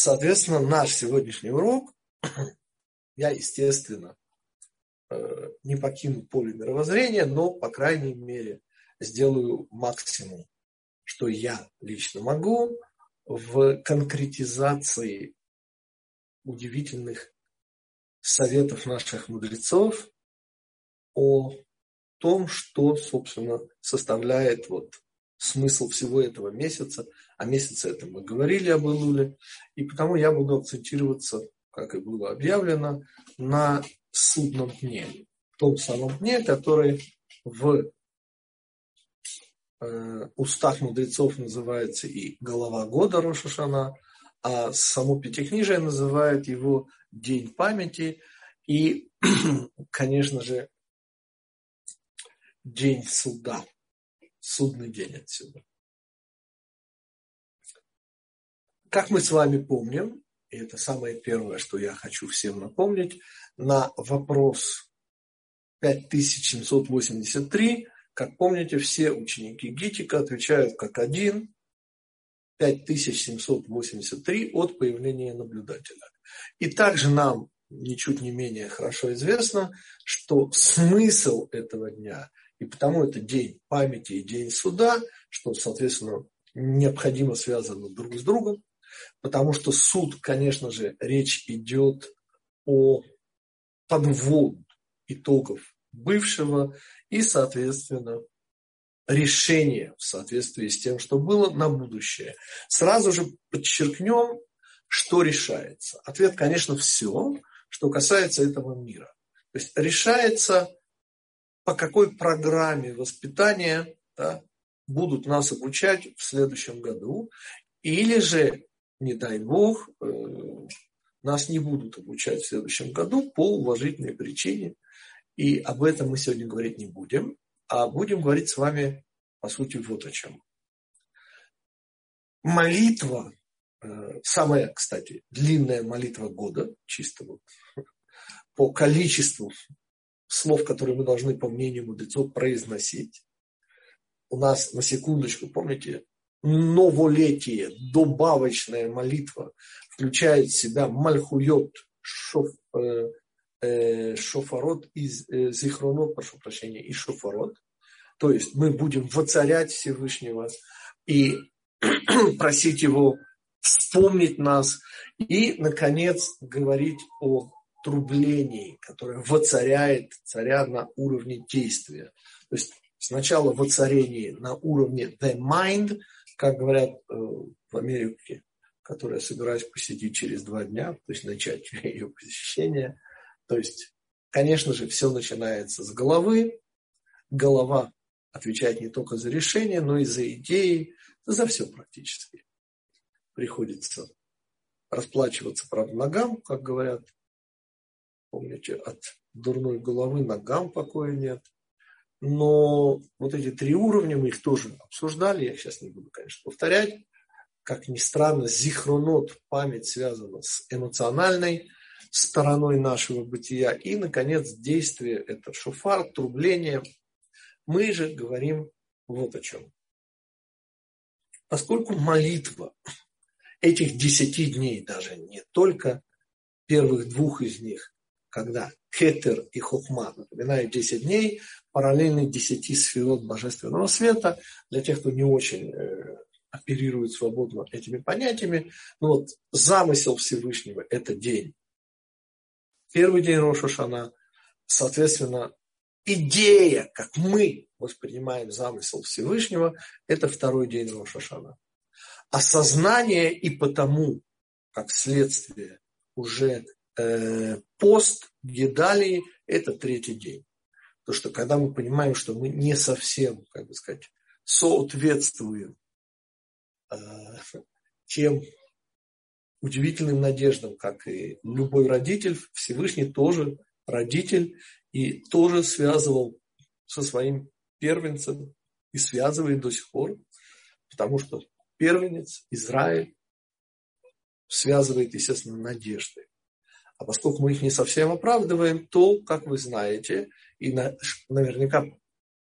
Соответственно, наш сегодняшний урок, я, естественно, э, не покину поле мировоззрения, но, по крайней мере, сделаю максимум, что я лично могу в конкретизации удивительных советов наших мудрецов о том, что, собственно, составляет вот смысл всего этого месяца. О месяце это мы говорили об Илуле. И потому я буду акцентироваться, как и было объявлено, на судном дне. Том самом дне, который в э, устах мудрецов называется и голова года Рошашана, а само Пятикнижие называет его День памяти и, конечно же, День суда судный день отсюда. Как мы с вами помним, и это самое первое, что я хочу всем напомнить, на вопрос 5783, как помните, все ученики Гитика отвечают как один, 5783 от появления наблюдателя. И также нам ничуть не менее хорошо известно, что смысл этого дня и потому это день памяти и день суда, что, соответственно, необходимо связано друг с другом. Потому что суд, конечно же, речь идет о подводу итогов бывшего и, соответственно, решение в соответствии с тем, что было на будущее. Сразу же подчеркнем, что решается. Ответ, конечно, все, что касается этого мира. То есть решается по какой программе воспитания да, будут нас обучать в следующем году, или же, не дай бог, э, нас не будут обучать в следующем году по уважительной причине. И об этом мы сегодня говорить не будем, а будем говорить с вами, по сути, вот о чем. Молитва, э, самая, кстати, длинная молитва года, чисто вот по количеству слов, которые мы должны, по мнению мудрецов, произносить. У нас, на секундочку, помните, новолетие, добавочная молитва включает в себя мальхуйот, шоф, э, э, шофарот из э, зихронот, прошу прощения, и шофарот. То есть мы будем воцарять Всевышнего и просить его вспомнить нас и, наконец, говорить о трублений, которое воцаряет царя на уровне действия. То есть сначала воцарение на уровне the mind, как говорят э, в Америке, которая собираюсь посетить через два дня, то есть начать ее посещение. То есть, конечно же, все начинается с головы. Голова отвечает не только за решение, но и за идеи, за все практически. Приходится расплачиваться, правда, ногам, как говорят Помните, от дурной головы ногам покоя нет. Но вот эти три уровня, мы их тоже обсуждали, я сейчас не буду, конечно, повторять. Как ни странно, зихронот, память связана с эмоциональной стороной нашего бытия. И, наконец, действие – это шофар, трубление. Мы же говорим вот о чем. Поскольку молитва этих десяти дней, даже не только первых двух из них, когда Кетер и Хохма, напоминаю, 10 дней, параллельны 10 сферот божественного света. Для тех, кто не очень э, оперирует свободно этими понятиями, ну вот замысел Всевышнего – это день. Первый день Роша Шана, соответственно, идея, как мы воспринимаем замысел Всевышнего, это второй день Роша Шана. Осознание и потому, как следствие, уже Э, пост Гедалии – это третий день. Потому что когда мы понимаем, что мы не совсем, как бы сказать, соответствуем э, тем удивительным надеждам, как и любой родитель, Всевышний тоже родитель и тоже связывал со своим первенцем и связывает до сих пор, потому что первенец, Израиль, связывает, естественно, надежды. А поскольку мы их не совсем оправдываем, то, как вы знаете, и на, наверняка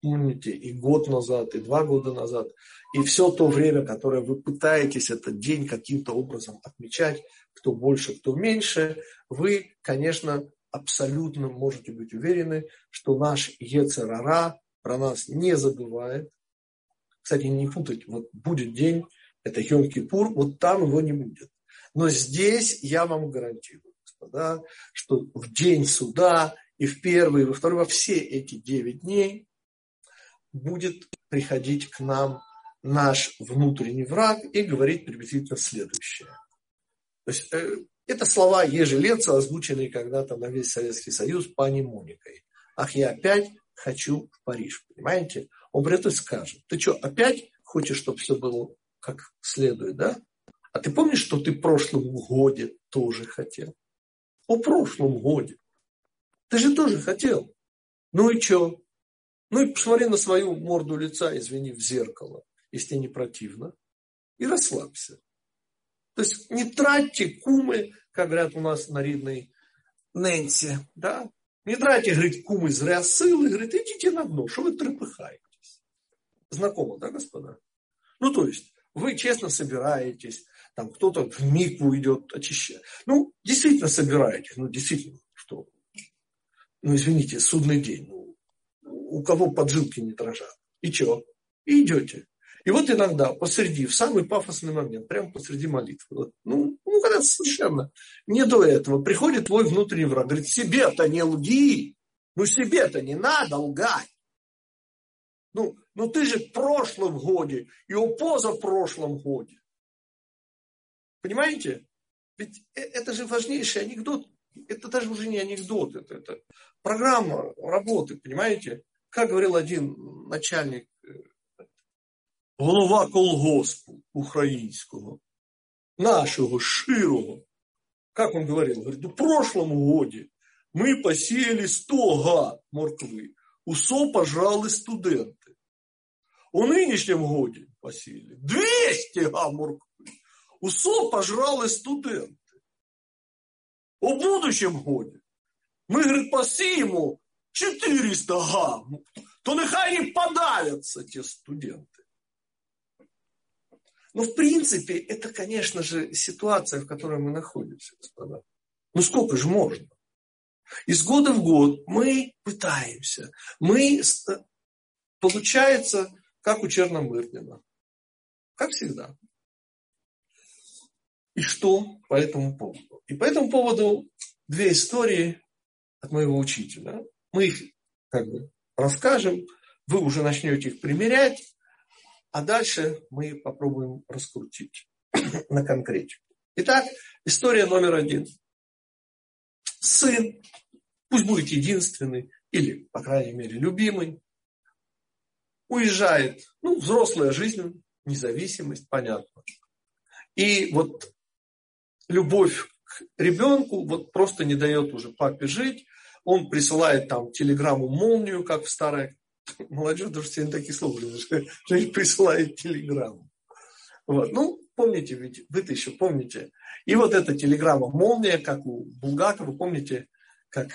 помните, и год назад, и два года назад, и все то время, которое вы пытаетесь этот день каким-то образом отмечать, кто больше, кто меньше, вы, конечно, абсолютно можете быть уверены, что наш Ецерара про нас не забывает. Кстати, не путать, вот будет день, это Йом-Кипур, вот там его не будет. Но здесь я вам гарантирую, господа, что в день суда и в первый, и во второй, во все эти девять дней будет приходить к нам наш внутренний враг и говорить приблизительно следующее. То есть э, это слова Ежелеца, озвученные когда-то на весь Советский Союз пани Моникой. Ах, я опять хочу в Париж, понимаете? Он при этом скажет, ты что, опять хочешь, чтобы все было как следует, да? А ты помнишь, что ты в прошлом годе тоже хотел? О прошлом годе. Ты же тоже хотел. Ну и что? Ну и посмотри на свою морду лица, извини, в зеркало, если не противно, и расслабься. То есть не тратьте кумы, как говорят у нас на рідной Нэнси, да? Не тратьте, говорит, кумы зря силы, говорит, идите на дно, что вы трепыхаетесь. Знакомо, да, господа? Ну, то есть, вы честно собираетесь, там кто-то в микву идет очищать. Ну, действительно собираетесь, ну, действительно, что? Ну, извините, судный день, ну, у кого поджилки не дрожат. И что? И идете. И вот иногда посреди, в самый пафосный момент, прямо посреди молитвы, вот, ну, ну, когда совершенно не до этого, приходит твой внутренний враг, говорит, себе-то не лги, ну себе-то не надо лгать. Ну, ну ты же в прошлом годе и у позапрошлом годе. Понимаете? Ведь э, это же важнейший анекдот. Это даже уже не анекдот, это, это программа работы, понимаете? Как говорил один начальник голова колгоспу українського, нашего широго. Как он говорил? Говорит, в прошлом годе мы посеяли 100 га морквы, усо пожрали студенты. У нынешнем годе посеяли 200 га морквы, усо пожрали студенты. У будущем годе ми, говорит, посіємо 400 га, то нехай не подавятся те студенты. Но в принципе это, конечно же, ситуация, в которой мы находимся, господа. Ну сколько же можно? Из года в год мы пытаемся. Мы, получается, как у Черномырдина. Как всегда. И что по этому поводу? И по этому поводу две истории от моего учителя. Мы их как бы расскажем, вы уже начнете их примерять, а дальше мы попробуем раскрутить на конкретику. Итак, история номер один. Сын, пусть будет единственный или, по крайней мере, любимый, уезжает, ну, взрослая жизнь, независимость, понятно. И вот любовь ребенку вот просто не дает уже папе жить. Он присылает там телеграмму молнию, как в старой молодежь даже сегодня такие слова что присылает телеграмму. Вот. Ну, помните, ведь вы-то еще помните. И вот эта телеграмма «Молния», как у Булгакова, помните, как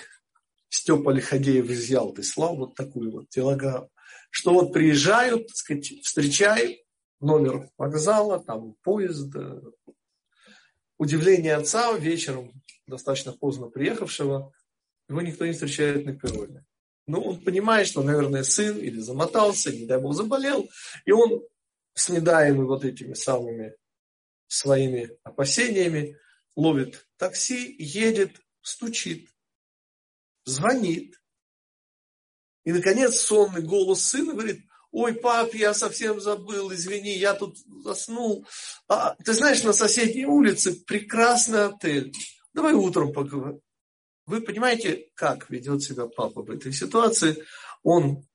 Степа Лиходеев из Ялты слал вот такую вот телеграмму, что вот приезжают, так сказать, встречают номер вокзала, там поезд, удивление отца вечером, достаточно поздно приехавшего, его никто не встречает на перроне. Ну, он понимает, что, наверное, сын или замотался, не дай бог заболел, и он с недаемыми вот этими самыми своими опасениями ловит такси, едет, стучит, звонит. И, наконец, сонный голос сына говорит, ой, пап, я совсем забыл, извини, я тут заснул. А, ты знаешь, на соседней улице прекрасный отель. Давай утром поговорим. Вы понимаете, как ведет себя папа в этой ситуации? Он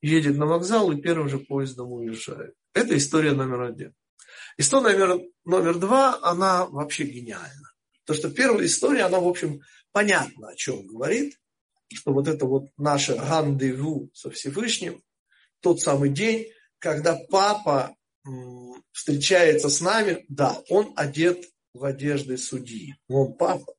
едет на вокзал и первым же поездом уезжает. Это история номер один. История номер, номер два, она вообще гениальна. То, что первая история, она, в общем, понятно, о чем говорит, что вот это вот наше рандеву со Всевышним, тот самый день, когда папа встречается с нами, да, он одет в одежды судьи, он папа.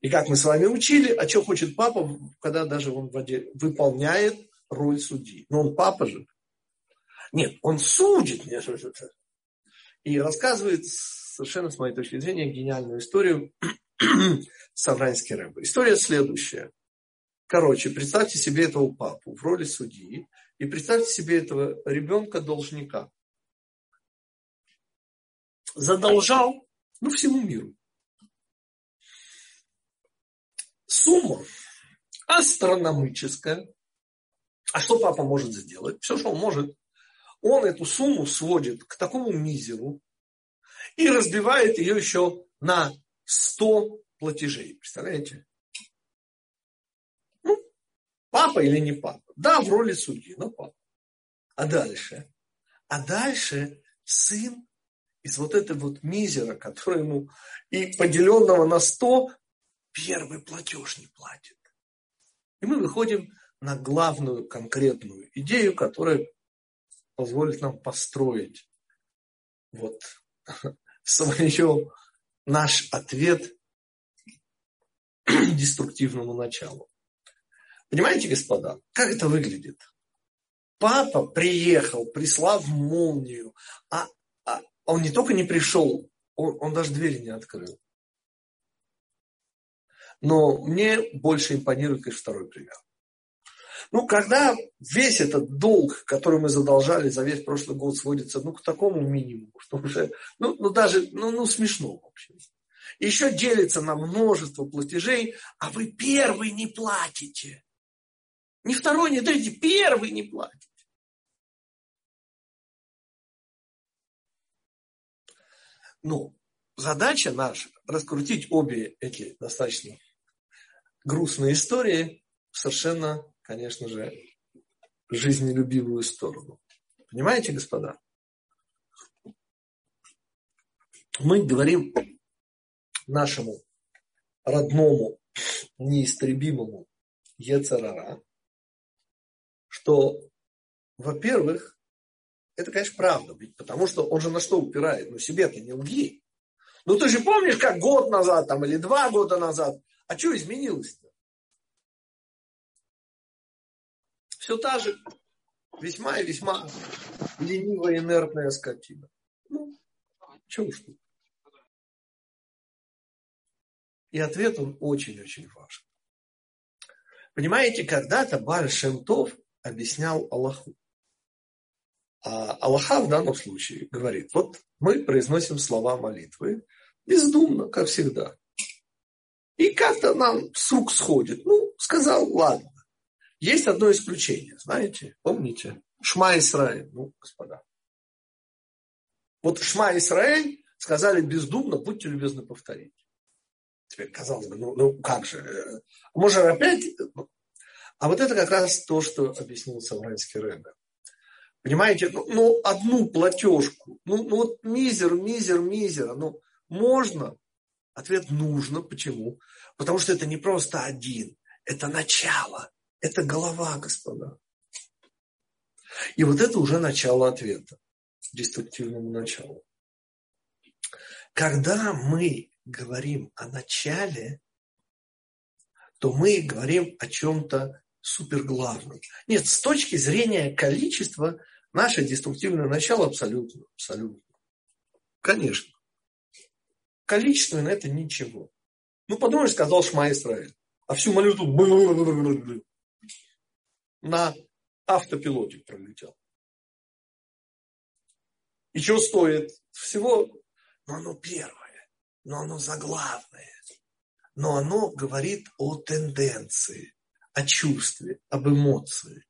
И как мы с вами учили, а что хочет папа, когда даже он выполняет роль судьи. Но он папа же. Нет, он судит. И рассказывает совершенно, с моей точки зрения, гениальную историю Савранский Рэбе. История следующая. Короче, представьте себе этого папу в роли судьи и представьте себе этого ребенка-должника. Задолжал, ну, всему миру. Сумма астрономическая. А что папа может сделать? Все, что он может. Он эту сумму сводит к такому мизеру и разбивает ее еще на 100 платежей. Представляете? Папа или не папа? Да, в роли судьи, но папа. А дальше? А дальше сын из вот этой вот мизера, который ему и поделенного на 100, первый платеж не платит. И мы выходим на главную конкретную идею, которая позволит нам построить вот свое, наш ответ деструктивному началу. Понимаете, господа, как это выглядит? Папа приехал, прислав молнию, а, а он не только не пришел, он, он даже двери не открыл. Но мне больше импонирует, конечно, второй пример. Ну, когда весь этот долг, который мы задолжали за весь прошлый год, сводится ну, к такому минимуму, что уже, ну, ну даже, ну, ну смешно вообще. Еще делится на множество платежей, а вы первый не платите. Не второй, не третий, первый не платите. Ну, задача наша раскрутить обе эти достаточно грустные истории совершенно, конечно же, жизнелюбивую сторону. Понимаете, господа? Мы говорим нашему родному, неистребимому Ецарара, что, во-первых, это, конечно, правда, ведь потому что он же на что упирает? Ну, себе-то не лги. Ну, ты же помнишь, как год назад там, или два года назад, а что изменилось-то? Все та же весьма и весьма ленивая, инертная скотина. Ну, что уж тут. И ответ он очень-очень важен. Понимаете, когда-то Баль Шемтов объяснял Аллаху. А Аллаха в данном случае говорит, вот мы произносим слова молитвы бездумно, как всегда. И как-то нам с рук сходит. Ну, сказал, ладно. Есть одно исключение, знаете, помните? Шма Исраиль, ну, господа. Вот Шма Исраиль сказали бездумно, будьте любезны повторить. Теперь казалось бы, ну, ну как же, может опять... А вот это как раз то, что объяснил Савранский Рэбе. Понимаете, ну, ну одну платежку, ну, ну вот мизер, мизер, мизер, ну можно? Ответ нужно. Почему? Потому что это не просто один, это начало, это голова, господа. И вот это уже начало ответа, деструктивному началу. Когда мы говорим о начале, то мы говорим о чем-то суперглавном. Нет, с точки зрения количества, наше деструктивное начало абсолютно, абсолютно. Конечно. Количественно это ничего. Ну, подумаешь, сказал Шма Исраиль. А всю молитву на автопилоте пролетел. И что стоит? Всего, но оно первое, но оно заглавное. Но оно говорит о тенденции, о чувстве, об эмоции.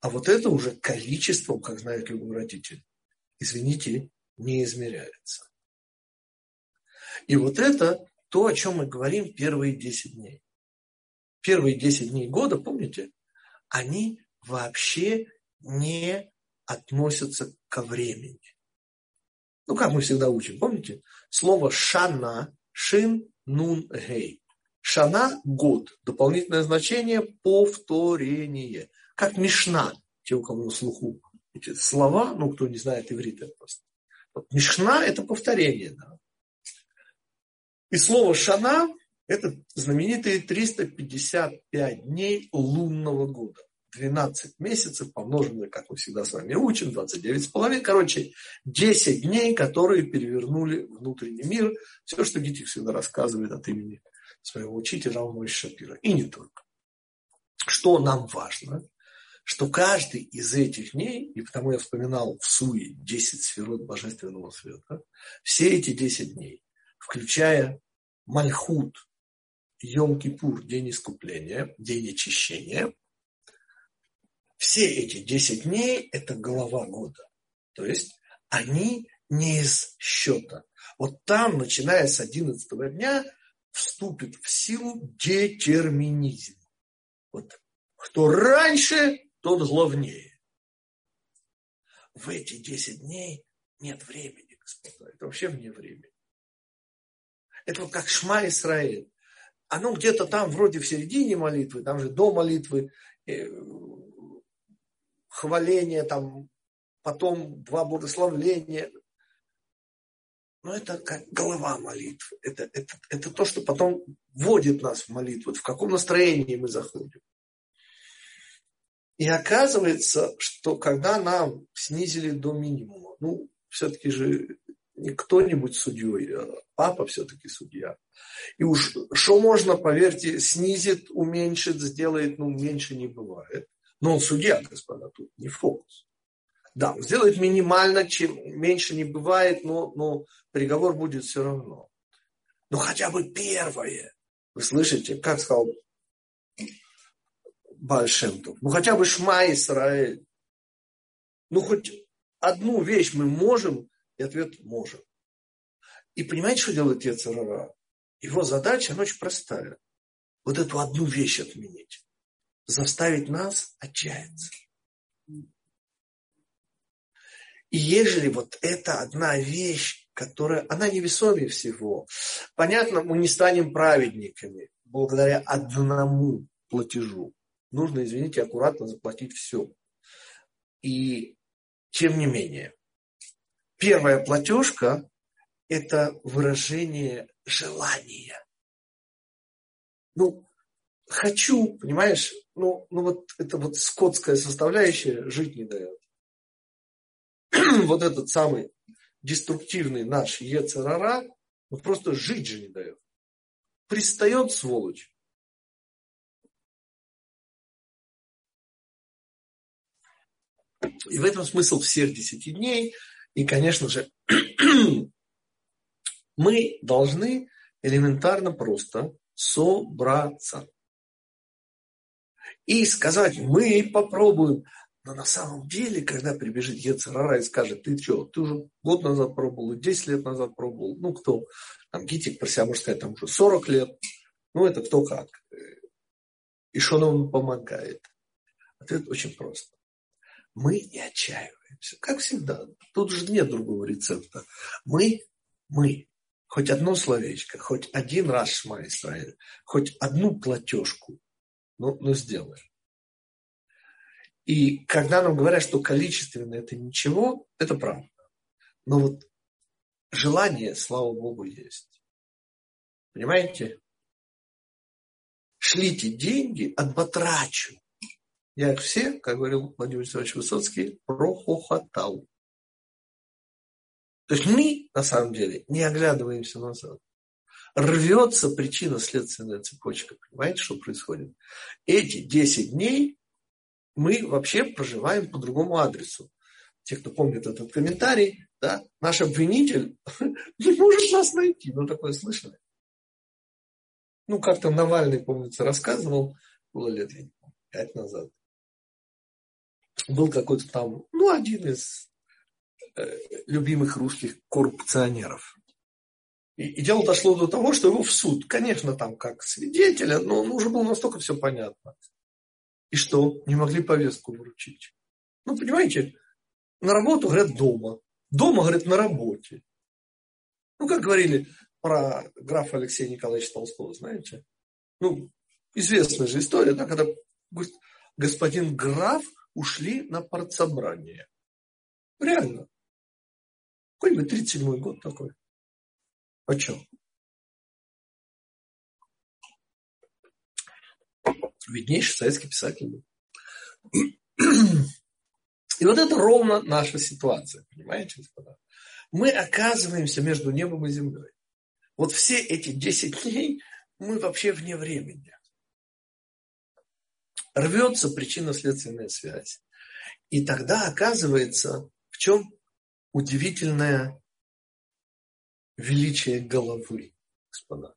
А вот это уже количеством, как знает любой родитель, извините, не измеряется. И вот это то, о чем мы говорим первые 10 дней. Первые 10 дней года, помните, они вообще не относятся ко времени. Ну, как мы всегда учим, помните? Слово шана, шин, нун, гей. Шана – год. Дополнительное значение – повторение. Как мишна, те, у кого на слуху эти слова, ну, кто не знает иврит, это просто. Вот мишна – это повторение. Да? И слово «шана» – это знаменитые 355 дней лунного года. 12 месяцев, помноженное, как мы всегда с вами учим, 29,5. Короче, 10 дней, которые перевернули внутренний мир. Все, что Гитик всегда рассказывает от имени своего учителя Рамой Шапира. И не только. Что нам важно? Что каждый из этих дней, и потому я вспоминал в Суе 10 сферот Божественного Света, все эти 10 дней, включая Мальхут, Йом-Кипур, день искупления, день очищения. Все эти 10 дней – это голова года. То есть они не из счета. Вот там, начиная с 11 дня, вступит в силу детерминизм. Вот кто раньше, тот главнее. В эти 10 дней нет времени, господа. Это вообще вне времени. Это вот как Шма Исраиль оно где-то там вроде в середине молитвы, там же до молитвы, э, хваление, там, потом два благословления. Но это как голова молитвы. Это, это, это то, что потом вводит нас в молитву, в каком настроении мы заходим. И оказывается, что когда нам снизили до минимума, ну, все-таки же не кто-нибудь судьей, а папа все-таки судья. И уж что можно, поверьте, снизит, уменьшит, сделает, ну, меньше не бывает. Но он судья, господа, тут не фокус. Да, сделает минимально, чем меньше не бывает, но, но приговор будет все равно. Но хотя бы первое. Вы слышите, как сказал Бальшемтов? Ну хотя бы Шма Исраэль. Ну хоть одну вещь мы можем и ответ – можем. И понимаете, что делает Ецарара? Его задача, она очень простая. Вот эту одну вещь отменить. Заставить нас отчаяться. И ежели вот эта одна вещь, которая, она невесомее всего. Понятно, мы не станем праведниками благодаря одному платежу. Нужно, извините, аккуратно заплатить все. И тем не менее, Первая платежка – это выражение желания. Ну, хочу, понимаешь, ну, ну вот это вот скотская составляющая жить не дает. вот этот самый деструктивный наш Ецерара, ну просто жить же не дает. Пристает сволочь. И в этом смысл всех десяти дней – и, конечно же, мы должны элементарно просто собраться. И сказать, мы попробуем. Но на самом деле, когда прибежит Ецарара и скажет, ты что, ты уже год назад пробовал, 10 лет назад пробовал, ну кто, там Гитик про себя может сказать, там уже 40 лет, ну это кто как. И что нам помогает? Ответ очень просто. Мы не отчаиваемся как всегда. Тут же нет другого рецепта. Мы, мы, хоть одно словечко, хоть один раз Шма Исраиль, хоть одну платежку, ну, ну сделаем. И когда нам говорят, что количественно это ничего, это правда. Но вот желание, слава Богу, есть. Понимаете? Шлите деньги, отбатрачу. Я их все, как говорил Владимир Владимирович Высоцкий, прохохотал. То есть мы, на самом деле, не оглядываемся назад. Рвется причинно-следственная цепочка. Понимаете, что происходит? Эти 10 дней мы вообще проживаем по другому адресу. Те, кто помнит этот комментарий, да, наш обвинитель не может нас найти. Ну, такое слышали? Ну, как там Навальный, помнится, рассказывал, было лет, я не помню, пять назад был какой-то там, ну, один из э, любимых русских коррупционеров. И, и дело дошло до того, что его в суд, конечно, там как свидетеля, но ну, уже было настолько все понятно. И что, не могли повестку вручить? Ну, понимаете, на работу, говорят, дома. Дома, говорят, на работе. Ну, как говорили про графа Алексея Николаевича Толстого, знаете? Ну, известная же история, да, когда господин граф ушли на партсобрание. Реально. Какой-нибудь 37-й год такой. О чем? Виднейший советский писатель был. И вот это ровно наша ситуация, понимаете, господа? Мы оказываемся между небом и землей. Вот все эти 10 дней мы вообще вне времени. Рвется причинно-следственная связь. И тогда оказывается, в чем удивительное величие головы, господа.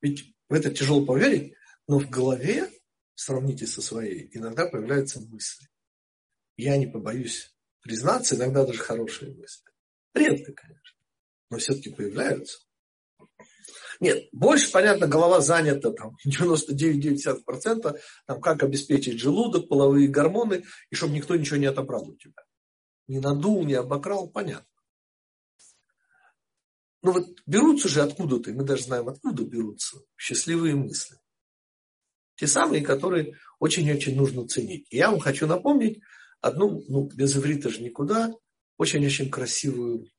Ведь в это тяжело поверить, но в голове, сравните со своей, иногда появляются мысли. Я не побоюсь признаться, иногда даже хорошие мысли. Редко, конечно, но все-таки появляются. Нет, больше, понятно, голова занята там 99,9%, там, как обеспечить желудок, половые гормоны, и чтобы никто ничего не отобрал у тебя. Не надул, не обокрал, понятно. Но вот берутся же откуда-то, мы даже знаем, откуда берутся счастливые мысли. Те самые, которые очень-очень нужно ценить. И я вам хочу напомнить одну, ну, без иврита же никуда, очень-очень красивую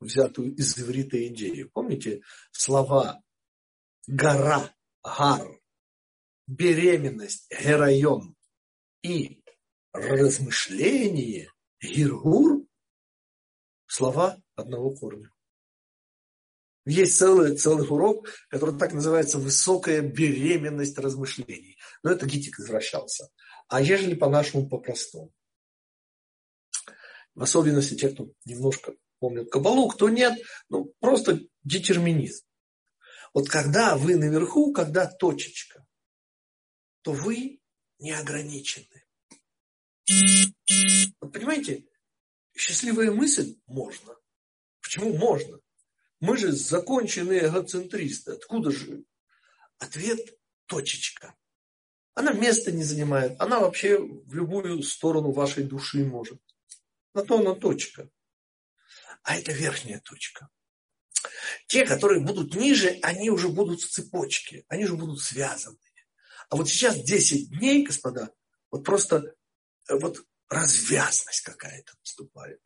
взятую из иврита идею. Помните слова гора, гар, беременность, герайон и размышление, гиргур, слова одного корня. Есть целый, целый урок, который так называется «Высокая беременность размышлений». Но это Гитик извращался. А ежели по-нашему, по-простому. В особенности те, кто немножко помнят Кабалу, кто нет, ну, просто детерминизм. Вот когда вы наверху, когда точечка, то вы не ограничены. Вот понимаете, счастливая мысль можно. Почему можно? Мы же законченные эгоцентристы. Откуда же? Ответ – точечка. Она места не занимает. Она вообще в любую сторону вашей души может. На то она точка а это верхняя точка. Те, которые будут ниже, они уже будут в цепочке, они уже будут связаны. А вот сейчас 10 дней, господа, вот просто э, вот развязность какая-то наступает.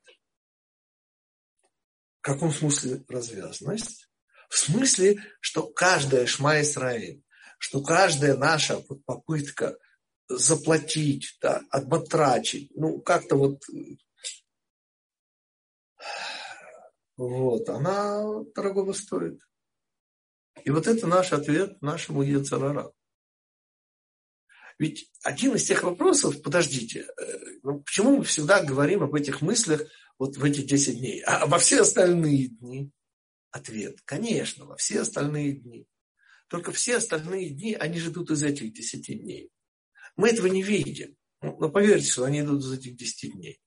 В каком смысле развязность? В смысле, что каждая шма Исраиль, что каждая наша попытка заплатить, да, отбатрачить, ну, как-то вот вот, она дорогого стоит. И вот это наш ответ нашему Ецарара. Ведь один из тех вопросов, подождите, э, ну, почему мы всегда говорим об этих мыслях вот в эти 10 дней, а во все остальные дни? Ответ, конечно, во все остальные дни. Только все остальные дни, они же идут из этих 10 дней. Мы этого не видим. Ну, но поверьте, что они идут из этих 10 дней.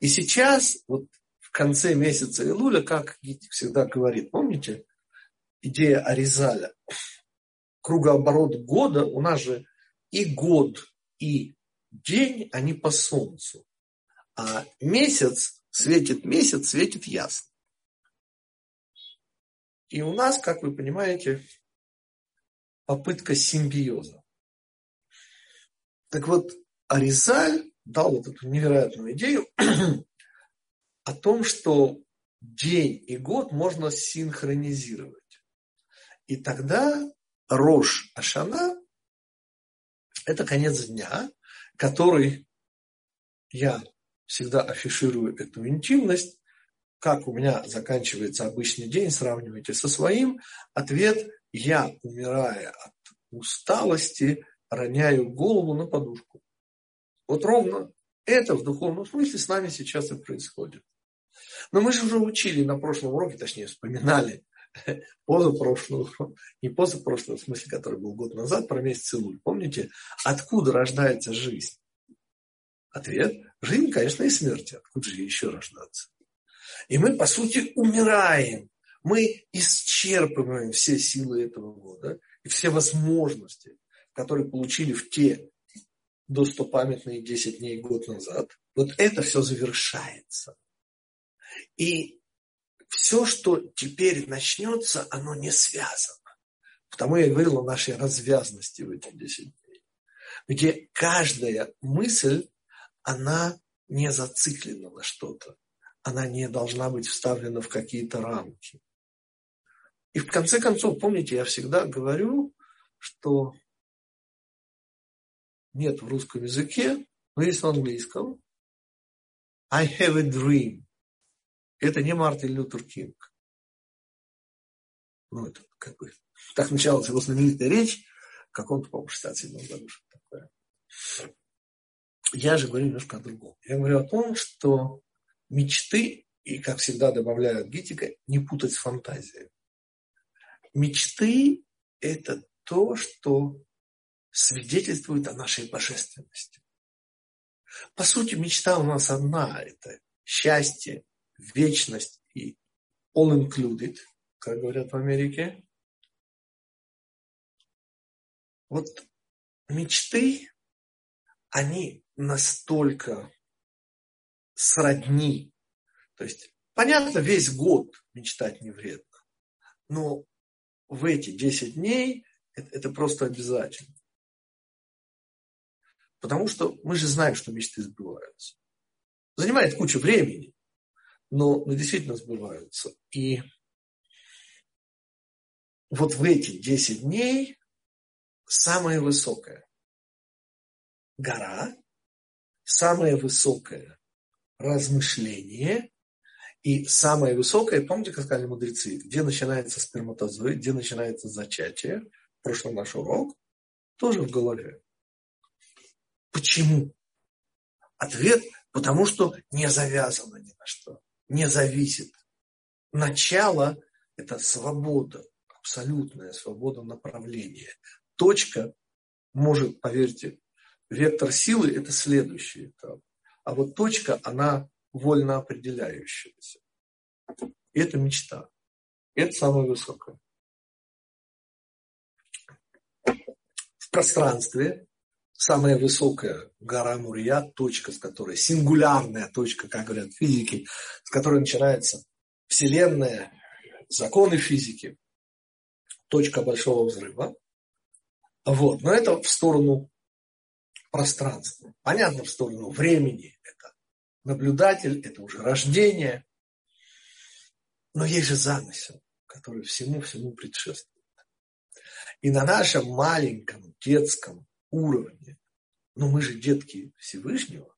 И сейчас, вот конце месяца Илуля, как всегда говорит, помните, идея Аризаля, кругооборот года, у нас же и год, и день, они по солнцу. А месяц, светит месяц, светит ясно. И у нас, как вы понимаете, попытка симбиоза. Так вот, Аризаль дал вот эту невероятную идею, о том, что день и год можно синхронизировать. И тогда Рош Ашана – это конец дня, который я всегда афиширую эту интимность, как у меня заканчивается обычный день, сравнивайте со своим. Ответ – я, умирая от усталости, роняю голову на подушку. Вот ровно это в духовном смысле с нами сейчас и происходит. Но мы же уже учили на прошлом уроке, точнее вспоминали позапрошлого, не позапрошлого, в смысле, который был год назад, про месяц Илуль. Помните, откуда рождается жизнь? Ответ – жизнь, конечно, и смерть. Откуда же еще рождаться? И мы, по сути, умираем. Мы исчерпываем все силы этого года и все возможности, которые получили в те достопамятные 10 дней год назад. Вот это все завершается. И все, что теперь начнется, оно не связано. Потому я говорил о нашей развязности в эти 10 дней. Где каждая мысль, она не зациклена на что-то. Она не должна быть вставлена в какие-то рамки. И в конце концов, помните, я всегда говорю, что нет в русском языке, но есть в английском. I have a dream. Это не Мартин Лютер Кинг. Ну, это как бы так началась его знаменитая речь в каком-то, по-моему, 67 году, что такое. Я же говорю немножко о другом. Я говорю о том, что мечты, и, как всегда добавляют Гитика, не путать с фантазией. Мечты – это то, что свидетельствует о нашей божественности. По сути, мечта у нас одна – это счастье, вечность и all included, как говорят в Америке. Вот мечты, они настолько сродни. То есть, понятно, весь год мечтать не вредно. Но в эти 10 дней это, это просто обязательно. Потому что мы же знаем, что мечты сбываются. Занимает кучу времени, но, но действительно сбываются. И вот в эти 10 дней самая высокая гора, самое высокое размышление и самое высокое, помните, как сказали мудрецы, где начинается сперматозоид, где начинается зачатие, в прошлый наш урок, тоже в голове. Почему? Ответ, потому что не завязано ни на что, не зависит. Начало – это свобода, абсолютная свобода направления. Точка может, поверьте, вектор силы – это следующий этап. А вот точка, она вольно определяющаяся. Это мечта. Это самое высокое. В пространстве самая высокая гора Мурия, точка, с которой, сингулярная точка, как говорят физики, с которой начинается Вселенная, законы физики, точка большого взрыва. Вот. Но это в сторону пространства. Понятно, в сторону времени. Это наблюдатель, это уже рождение. Но есть же замысел, который всему-всему предшествует. И на нашем маленьком детском уровне, но мы же детки Всевышнего,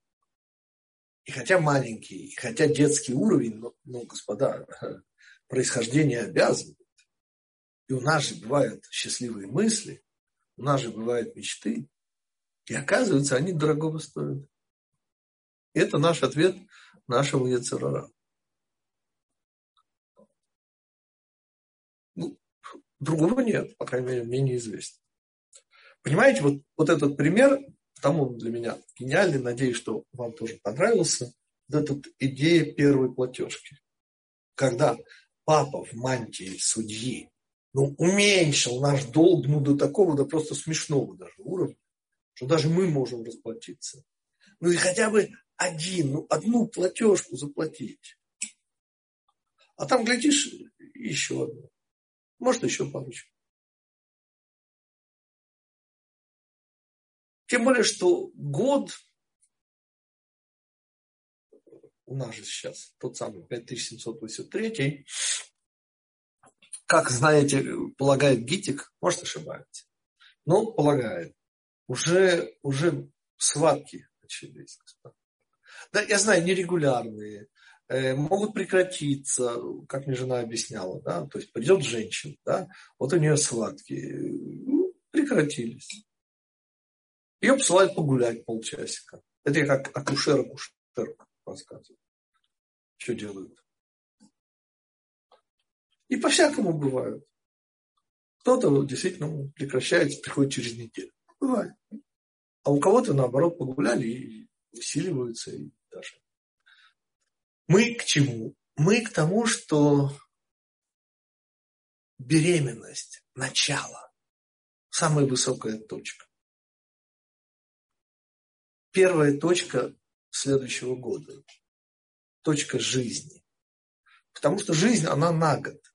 и хотя маленький, и хотя детский уровень, но, но господа, происхождение обязывает. И у нас же бывают счастливые мысли, у нас же бывают мечты. И оказывается, они дорогого стоят. Это наш ответ нашему Яцерара. Ну, другого нет, по крайней мере, мне неизвестно. Понимаете, вот, вот этот пример, потому он для меня гениальный, надеюсь, что вам тоже понравился, вот эта идея первой платежки. Когда папа в мантии судьи ну, уменьшил наш долг ну, до такого, да просто смешного даже уровня, что даже мы можем расплатиться. Ну и хотя бы один, ну, одну платежку заплатить. А там, глядишь, еще одну. Может, еще парочку. Тем более, что год у нас же сейчас тот самый 5783, как знаете, полагает Гитик, может ошибается, но полагает, уже, уже схватки начались. Да, я знаю, нерегулярные, э, могут прекратиться, как мне жена объясняла, да, то есть придет женщина, да, вот у нее схватки, ну, прекратились. Ее посылают погулять полчасика. Это я как акушер акушер рассказываю. Что делают. И по-всякому бывает. Кто-то действительно прекращается, приходит через неделю. Бывает. А у кого-то, наоборот, погуляли и усиливаются. И даже. Мы к чему? Мы к тому, что беременность, начало, самая высокая точка. Первая точка следующего года. Точка жизни. Потому что жизнь, она на год.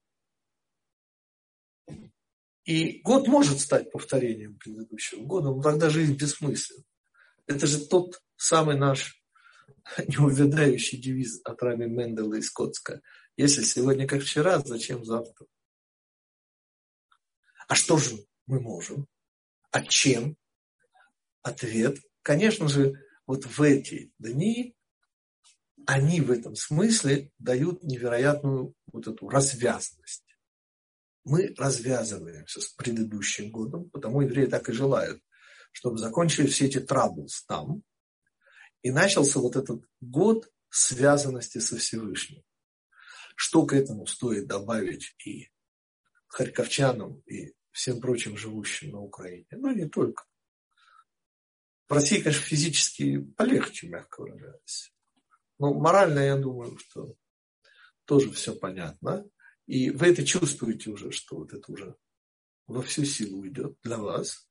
И год может стать повторением предыдущего года, но тогда жизнь бессмысленна. Это же тот самый наш неувядающий девиз от Рами Мендела и Скотска. Если сегодня как вчера, зачем завтра? А что же мы можем? А чем? ответ, конечно же, вот в эти дни они в этом смысле дают невероятную вот эту развязанность. Мы развязываемся с предыдущим годом, потому евреи так и желают, чтобы закончили все эти траблс там, и начался вот этот год связанности со Всевышним. Что к этому стоит добавить и харьковчанам, и всем прочим живущим на Украине. Ну, не только. В России, конечно, физически полегче, мягко выражаясь. Но морально, я думаю, что тоже все понятно. И вы это чувствуете уже, что вот это уже во всю силу идет для вас.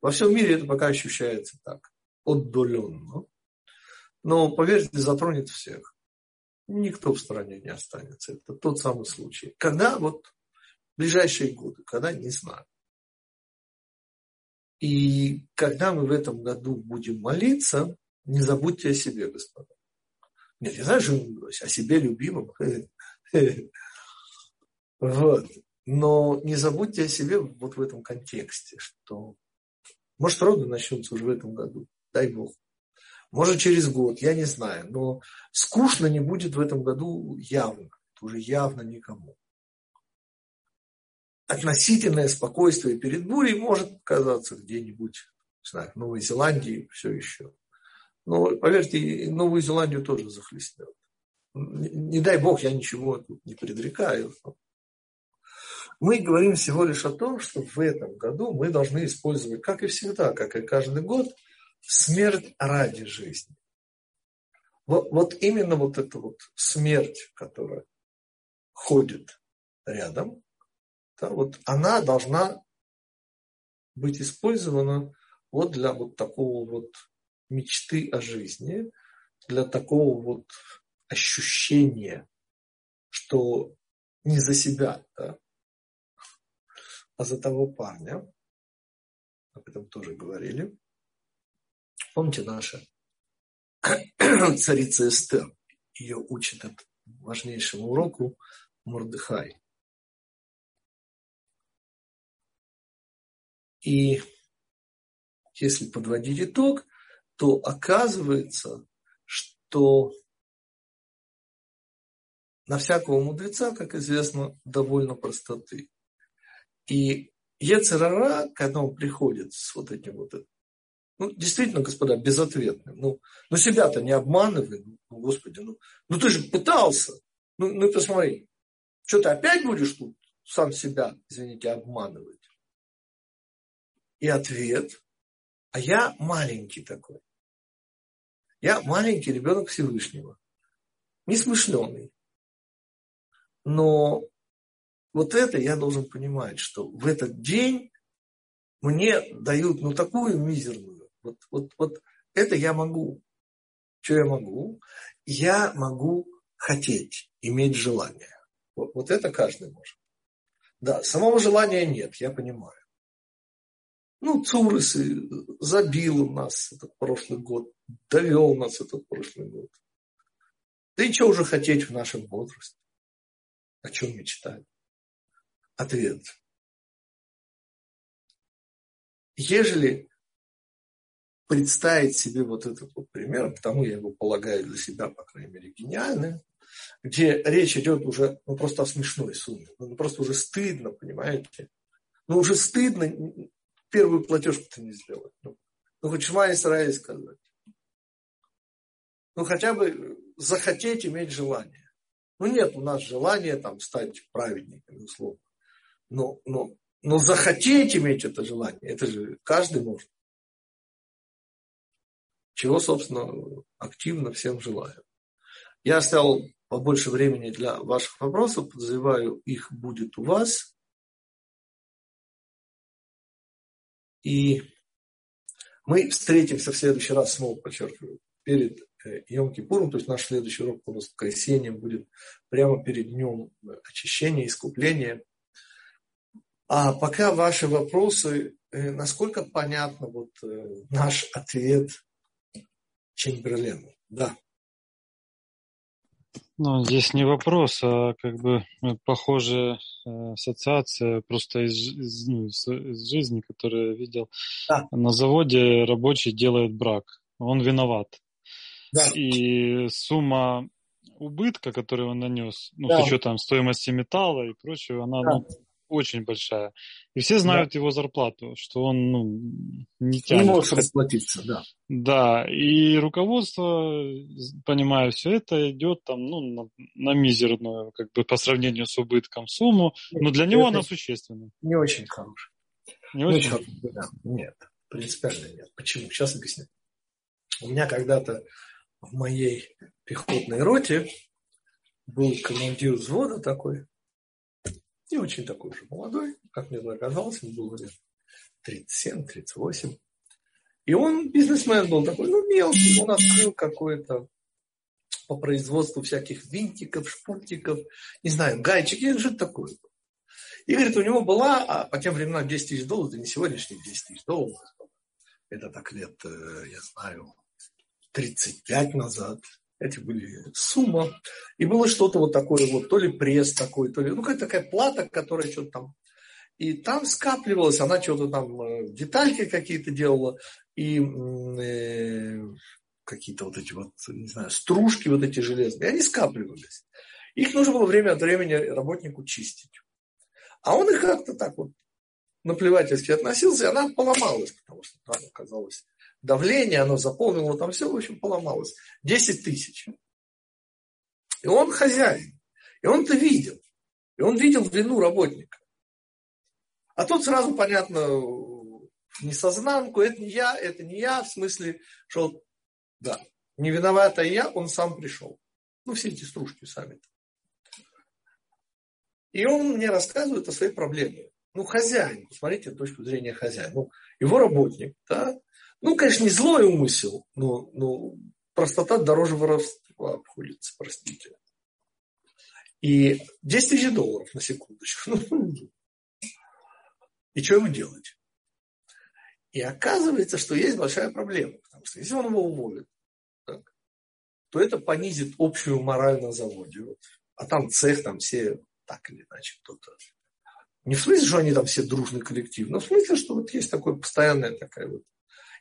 Во всем мире это пока ощущается так, отдаленно. Но, поверьте, затронет всех. Никто в стране не останется. Это тот самый случай. Когда вот ближайшие годы, когда не знаю. И когда мы в этом году будем молиться, не забудьте о себе, господа. Нет, я знаю, что о себе любимом. Вот. Но не забудьте о себе вот в этом контексте, что может роды начнутся уже в этом году, дай Бог. Может через год, я не знаю. Но скучно не будет в этом году явно. Это уже явно никому относительное спокойствие перед бурей может показаться где-нибудь, не знаю, в Новой Зеландии все еще. Но, поверьте, Новую Зеландию тоже захлестнет. Не, не дай бог, я ничего не предрекаю. Мы говорим всего лишь о том, что в этом году мы должны использовать, как и всегда, как и каждый год, смерть ради жизни. Вот, вот именно вот эта вот смерть, которая ходит рядом, да, вот она должна быть использована вот для вот такого вот мечты о жизни, для такого вот ощущения, что не за себя, да, а за того парня. Об этом тоже говорили. Помните наша царица Эстер? Ее учит важнейшему уроку Мордыхай. И если подводить итог, то оказывается, что на всякого мудреца, как известно, довольно простоты. И Ецерара, когда он приходит с вот этим вот, ну, действительно, господа, безответным, ну, ну себя-то не обманывай, ну, господи, ну, ну ты же пытался, ну, ну посмотри, что ты опять будешь тут сам себя, извините, обманывать? И ответ, а я маленький такой. Я маленький ребенок Всевышнего. Несмышленый. Но вот это я должен понимать, что в этот день мне дают ну такую мизерную. Вот, вот, вот это я могу. Что я могу? Я могу хотеть, иметь желание. Вот, вот это каждый может. Да, самого желания нет, я понимаю. Ну, Цурисы забил нас этот прошлый год, довел нас этот прошлый год. Да и что уже хотеть в нашем возрасте? О чем мечтать? Ответ. Ежели представить себе вот этот вот пример, потому я его полагаю для себя, по крайней мере, гениальным, где речь идет уже ну, просто о смешной сумме. Ну, просто уже стыдно, понимаете? Ну, уже стыдно первую платежку-то не сделать? Ну, ну хоть Шма Исраиль сказать. Ну, хотя бы захотеть иметь желание. Ну, нет у нас желания там стать праведником, условно. Но, но, но захотеть иметь это желание, это же каждый может. Чего, собственно, активно всем желаю. Я оставил побольше времени для ваших вопросов, подозреваю, их будет у вас. И мы встретимся в следующий раз, снова подчеркиваю, перед э, Йом-Кипуром, то есть наш следующий урок по воскресеньям будет прямо перед днем очищения, искупления. А пока ваши вопросы, э, насколько понятно вот э, наш ответ Чемберлену? Да. Ну, здесь не вопрос, а как бы похожая э, ассоциация просто из, из, ну, из, из жизни, которую я видел. Да. На заводе рабочий делает брак, он виноват. Да. И сумма убытка, который он нанес, ну, да. с учетом стоимости металла и прочего, она да. ну, очень большая. И все знают да. его зарплату, что он ну, не тянет. Не может расплатиться, да. Да, и руководство, понимая все это, идет там, ну, на, на мизерную, как бы по сравнению с убытком сумму, но для него она существенна. Не очень хорошая. Не, не очень? очень да. Нет, принципиально нет. Почему? Сейчас объясню. У меня когда-то в моей пехотной роте был командир взвода такой, не очень такой же молодой, как мне оказалось, ему было лет 37-38. И он бизнесмен был такой, ну, мелкий, он открыл какое-то по производству всяких винтиков, шпультиков, не знаю, гайчики, что это такое. И, говорит, у него была, а по тем временам 10 тысяч долларов, это не сегодняшние 10 тысяч долларов, это так лет, э, я знаю, 35 назад, эти были сумма. И было что-то вот такое вот, то ли пресс такой, то ли, ну, какая-то такая плата, которая что-то там. И там скапливалась, она что-то там, э, детальки какие-то делала, и э, какие-то вот эти вот, не знаю, стружки вот эти железные, они скапливались. Их нужно было время от времени работнику чистить. А он их как-то так вот наплевательски относился, и она поломалась, потому что там оказалось давление, оно заполнило там все, в общем, поломалось. 10 тысяч. И он хозяин. И он это видел. И он видел вину работника. А тут сразу понятно, несознанку, это не я, это не я, в смысле, что да, не виновата я, он сам пришел. Ну, все эти стружки сами. -то. И он мне рассказывает о своей проблеме. Ну, хозяин, посмотрите точку зрения хозяина. Ну, его работник, да, ну, конечно, не злой умысел, но, но простота дороже воровства обходится, простите. И 10 тысяч долларов на секундочку. Ну, и что ему делать? И оказывается, что есть большая проблема. Потому что если он его уволит, так, то это понизит общую мораль на заводе. Вот. А там цех, там все так или иначе кто-то. Не в смысле, что они там все дружный коллектив, но в смысле, что вот есть такое постоянная такая вот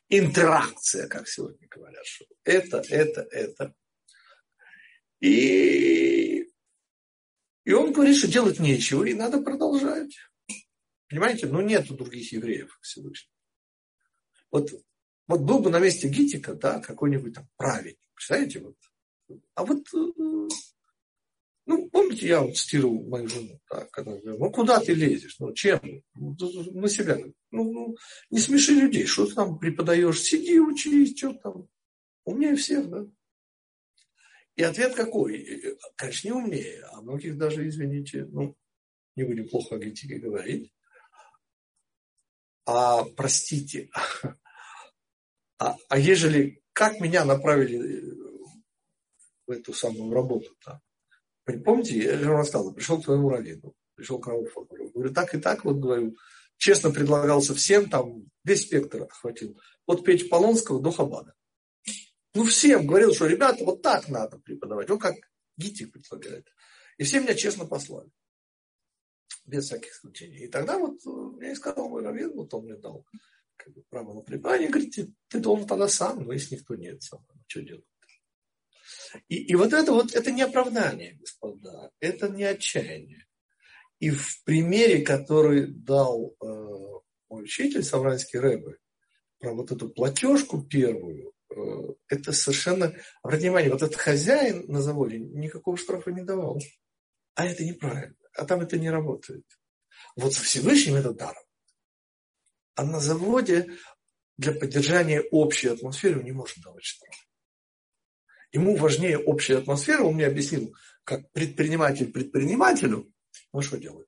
интеракция, как сегодня говорят, что это, это, это. И, и он говорит, что делать нечего, и надо продолжать. Понимаете, ну нету других евреев Всевышнего. Вот, вот был бы на месте Гитика, да, какой-нибудь там праведник, представляете, вот. А вот э, ну, помните, я вот цитировал мою жену, да, когда говорю, ну куда ты лезешь, ну чем, ну, на себя, ну, ну не смеши людей, что ты там преподаешь, сиди, учись, что там, умнее всех, да. И ответ какой? Конечно, не умнее, а многих даже, извините, ну, не будем плохо о критике говорить, а простите, а, а ежели, как меня направили в эту самую работу, да, Помните, я же рассказывал, пришел к твоему раввину, пришел к Рауфу, говорю, так и так, вот говорю, честно предлагался всем, там весь спектр охватил, от Печи Полонского до Хабада. Ну, всем говорил, что, ребята, вот так надо преподавать, вот как Гитик предлагает. И все меня честно послали. Без всяких исключений. И тогда вот я и сказал мой раввин, вот он мне дал как бы, право на преподавание, говорит, ты, ты должен тогда сам, но если никто нет, сам, что делать? И, и вот это вот, это не оправдание, господа, это не отчаяние. И в примере, который дал э, мой учитель Савранский Рэбе, про вот эту платежку первую, э, это совершенно, обратите внимание, вот этот хозяин на заводе никакого штрафа не давал. А это неправильно, а там это не работает. Вот со Всевышним это даром. А на заводе для поддержания общей атмосферы не может давать штраф. Ему важнее общая атмосфера, он мне объяснил, как предприниматель предпринимателю, ну что делать?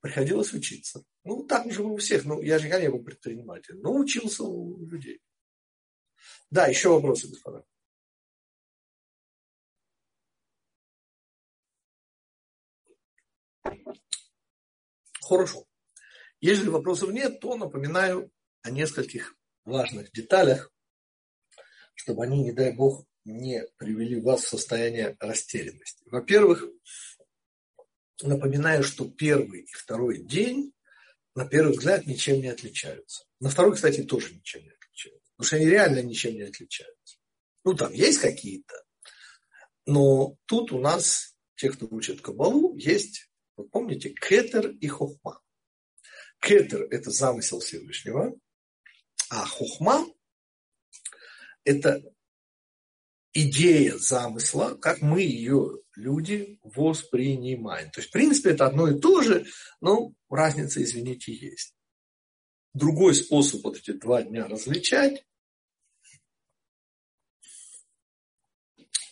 Приходилось учиться. Ну, так же у всех. Ну, я же не был предпринимателем, но учился у людей. Да, еще вопросы, господа. Хорошо. Если вопросов нет, то напоминаю о нескольких важных деталях, чтобы они, не дай бог, не привели вас в состояние растерянности. Во-первых, напоминаю, что первый и второй день, на первый взгляд, ничем не отличаются. На второй, кстати, тоже ничем не отличаются. Потому что они реально ничем не отличаются. Ну, там есть какие-то. Но тут у нас, те, кто учат Кабалу, есть, вы помните, Кетер и Хохма. Кетер – это замысел Всевышнего, а Хохма – это идея замысла, как мы ее, люди, воспринимаем. То есть, в принципе, это одно и то же, но разница, извините, есть. Другой способ вот эти два дня различать –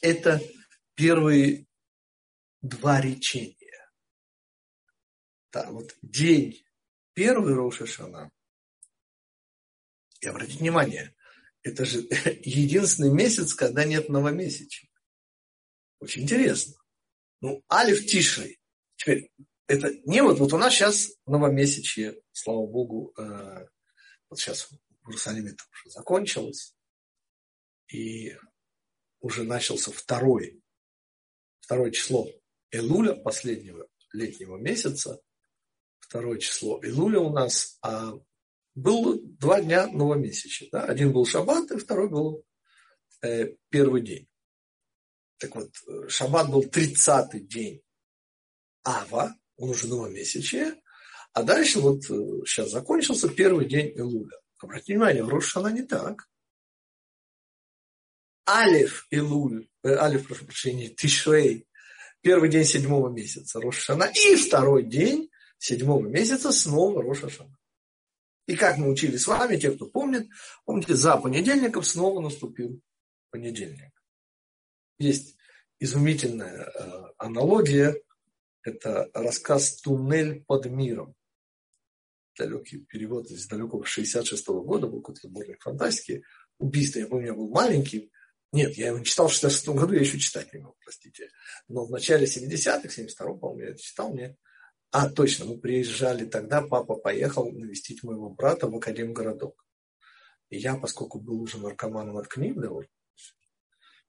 это первые два речения. Да, вот день первый Роша Шана. И обратите внимание, это же единственный месяц, когда нет новомесячия. Очень интересно. Ну, Алиф Тишей. Теперь, это не вот, вот у нас сейчас новомесячье, слава богу, э, вот сейчас в Иерусалиме это уже закончилось, и уже начался второй, второе число Элуля, последнего летнего месяца, второе число Илуля у нас, а было два дня новомесячия. Да? Один был шаббат, и второй был э, первый день. Так вот, шаббат был 30-й день Ава, он уже новомесячие, а дальше вот сейчас э, закончился первый день Илуля. Обратите внимание, в Рошана не так. Алиф Илуль, э, Алиф, прошу прощения, Тишрей, первый день седьмого месяца Рошана, и второй день седьмого месяца снова Роша Шана. И как мы учили с вами, те, кто помнит, помните, за понедельником снова наступил понедельник. Есть изумительная э, аналогия. Это рассказ «Туннель под миром». Далекий перевод из далекого 66 -го года, был какой-то сборник фантастики. Убийство, я помню, я был маленький. Нет, я его не читал в 66 году, я еще читать не мог, простите. Но в начале 70-х, 72-м, по-моему, я это читал, мне а, точно, мы приезжали тогда, папа поехал навестить моего брата в Академгородок. И я, поскольку был уже наркоманом от книг довольно,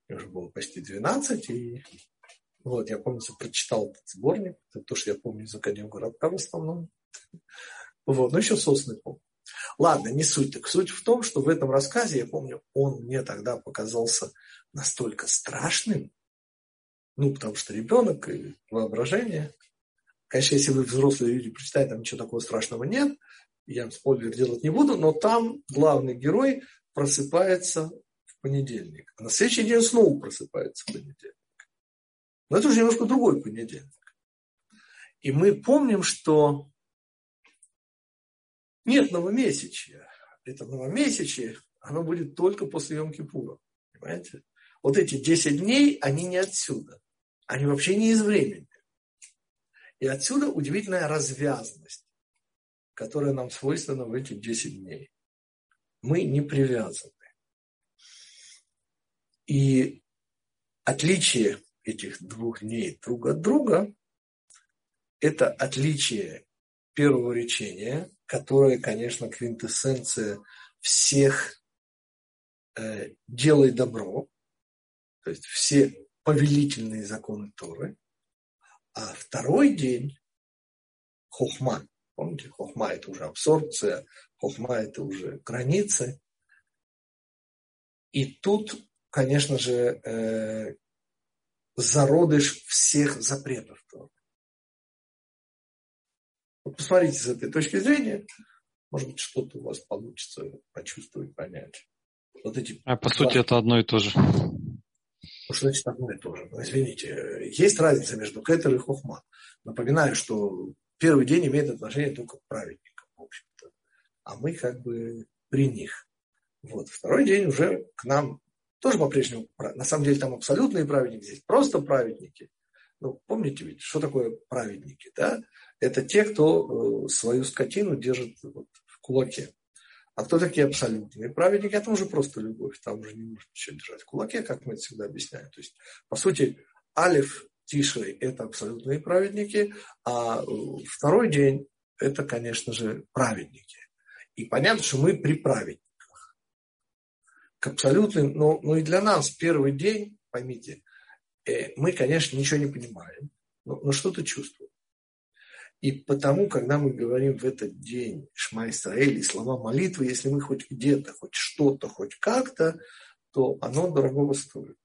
мне уже было почти 12, и вот, я, помню, прочитал этот сборник, это то, что я помню из Академгородка в основном. Вот, но еще сосны помню. Ладно, не суть. Так суть в том, что в этом рассказе, я помню, он мне тогда показался настолько страшным, ну, потому что ребенок и воображение. Конечно, если вы взрослые люди прочитаете, там ничего такого страшного нет. Я спойлер делать не буду, но там главный герой просыпается в понедельник. А на следующий день снова просыпается в понедельник. Но это уже немножко другой понедельник. И мы помним, что нет новомесячия. Это новомесячие, оно будет только после Йом-Кипура. Понимаете? Вот эти 10 дней, они не отсюда. Они вообще не из времени. И отсюда удивительная развязность, которая нам свойственна в эти 10 дней. Мы не привязаны. И отличие этих двух дней друг от друга – это отличие первого речения, которое, конечно, квинтэссенция всех э, «делай добро», то есть все повелительные законы Торы, а второй день хохма. Помните, хохма это уже абсорбция, хохма это уже границы. И тут, конечно же, э, зародыш всех запретов. Вот посмотрите с этой точки зрения, может быть, что-то у вас получится почувствовать, понять. Вот эти а по сути это одно и то же. Ну, что значит одно и то же? Ну, извините, есть разница между кетер и хохма. Напоминаю, что первый день имеет отношение только к праведникам, в общем-то. А мы как бы при них. Вот. Второй день уже к нам тоже по-прежнему, на самом деле там абсолютные праведники, здесь просто праведники. Ну, помните ведь, что такое праведники, да? Это те, кто э, свою скотину держит вот в кулаке. А кто такие абсолютные праведники? Это уже просто любовь. Там уже не нужно ничего держать в кулаке, как мы это всегда объясняем. То есть, по сути, Алиф Тишрей – это абсолютные праведники, а э, второй день – это, конечно же, праведники. И понятно, что мы при праведниках. к абсолютной, но, но и для нас первый день, поймите, э, мы, конечно, ничего не понимаем, но, но что-то чувствуем. И потому, когда мы говорим в этот день Шма Исраэль и слова молитвы, если мы хоть где-то, хоть что-то, хоть как-то, то оно дорогого стоит.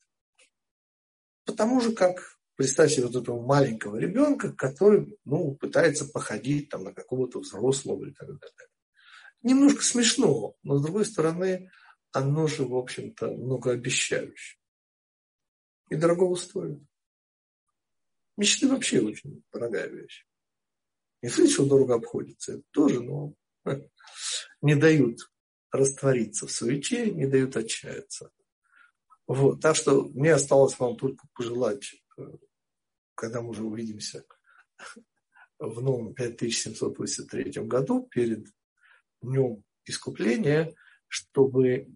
Потому же, как представьте вот этого маленького ребенка, который ну, пытается походить там, на какого-то взрослого и так далее. Немножко смешно, но с другой стороны, оно же, в общем-то, многообещающее. И дорогого стоит. Мечты вообще очень дорогая вещь. Не слышал, дорого обходится. Это тоже, но не дают раствориться в суете, не дают отчаяться. Вот. Так что мне осталось вам только пожелать, э, когда мы уже увидимся в новом 5783 году, перед днем искупления, чтобы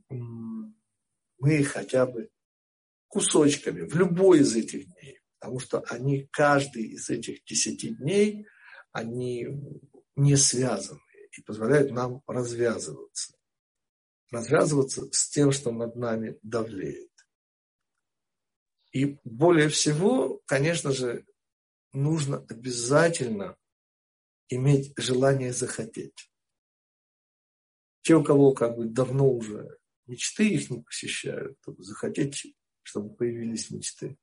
мы хотя бы кусочками в любой из этих дней, потому что они, каждый из этих десяти дней, они не связаны и позволяют нам развязываться. Развязываться с тем, что над нами давлеет. И более всего, конечно же, нужно обязательно иметь желание захотеть. Те, у кого как бы давно уже мечты их не посещают, то захотеть, чтобы появились мечты.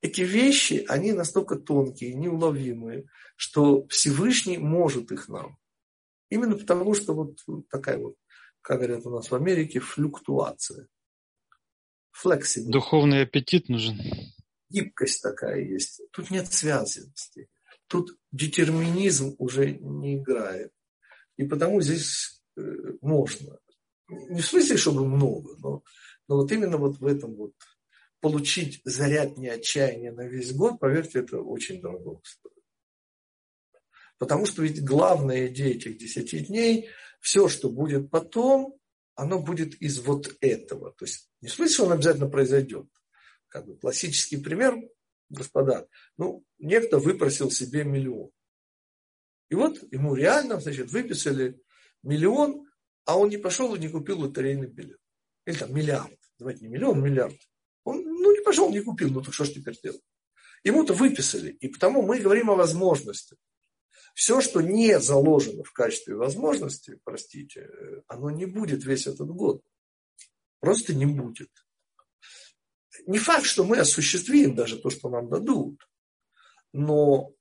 Эти вещи, они настолько тонкие, неуловимые, что Всевышний может их нам. Именно потому, что вот такая вот, как говорят у нас в Америке, флюктуация flexible. Духовный аппетит нужен. Гибкость такая есть. Тут нет связанности. Тут детерминизм уже не играет. И потому здесь э, можно. Не в смысле, чтобы много, но, но вот именно вот в этом вот получить заряд не отчаяния на весь год, поверьте, это очень дорого стоит. Потому что ведь главная идея этих десяти дней, все, что будет потом, оно будет из вот этого. То есть не в смысле, что он обязательно произойдет. Как бы классический пример, господа, ну, некто выпросил себе миллион. И вот ему реально, значит, выписали миллион, а он не пошел и не купил лотерейный билет. Или там миллиард. Давайте не миллион, миллиард. Он, ну, не пошел, не купил, ну, так что ж теперь делать? Ему-то выписали. И потому мы говорим о возможности. Все, что не заложено в качестве возможности, простите, оно не будет весь этот год. Просто не будет. Не факт, что мы осуществим даже то, что нам дадут, но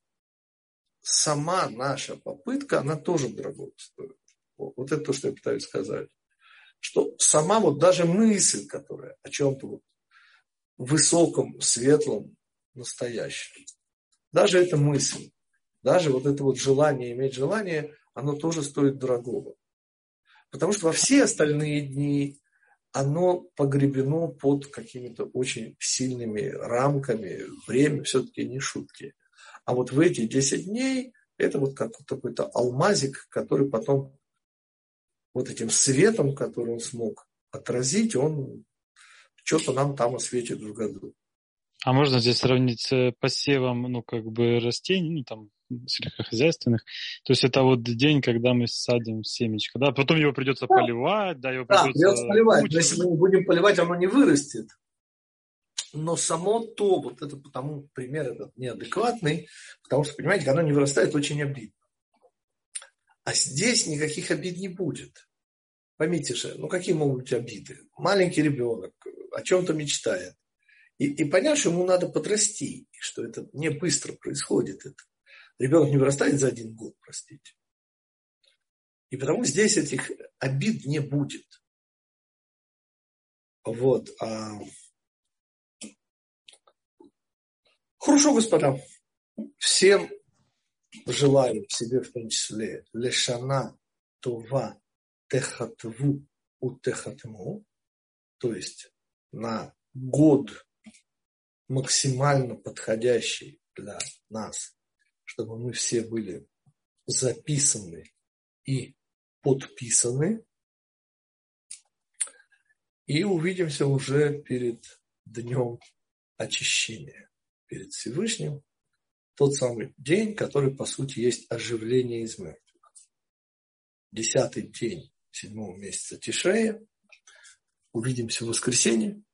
сама наша попытка, она тоже дорого стоит. Вот это то, что я пытаюсь сказать. Что сама вот даже мысль, которая о чем-то вот высоком, светлом, настоящем, даже эта мысль, даже вот это вот желание, иметь желание, оно тоже стоит дорогого. Потому что во все остальные дни оно погребено под какими-то очень сильными рамками. Время все-таки не шутки. А вот в эти 10 дней это вот как какой-то алмазик, который потом вот этим светом, который он смог отразить, он что-то нам там осветит в году. А можно здесь сравнить с посевом, ну, как бы растений, ну, там, сельскохозяйственных. То есть это вот день, когда мы садим семечко, да, потом его придется да. поливать, да, его да, придется... придется поливать, но если мы не будем поливать, оно не вырастет. Но само то, вот это потому пример этот неадекватный, потому что, понимаете, оно не вырастает, очень обидно. А здесь никаких обид не будет. Поймите же, ну какие могут быть обиды? Маленький ребенок о чем-то мечтает. И, и понять, что ему надо подрасти, что это не быстро происходит. Это. Ребенок не вырастает за один год, простите. И потому здесь этих обид не будет. Вот. А... Хорошо, господа. Всем желаю себе в том числе лешана това техатву у техатму, то есть на год максимально подходящий для нас, чтобы мы все были записаны и подписаны. И увидимся уже перед днем очищения, перед Всевышним. Тот самый день, который, по сути, есть оживление из мертвых. Десятый день седьмого месяца Тишея. увидимся в воскресенье.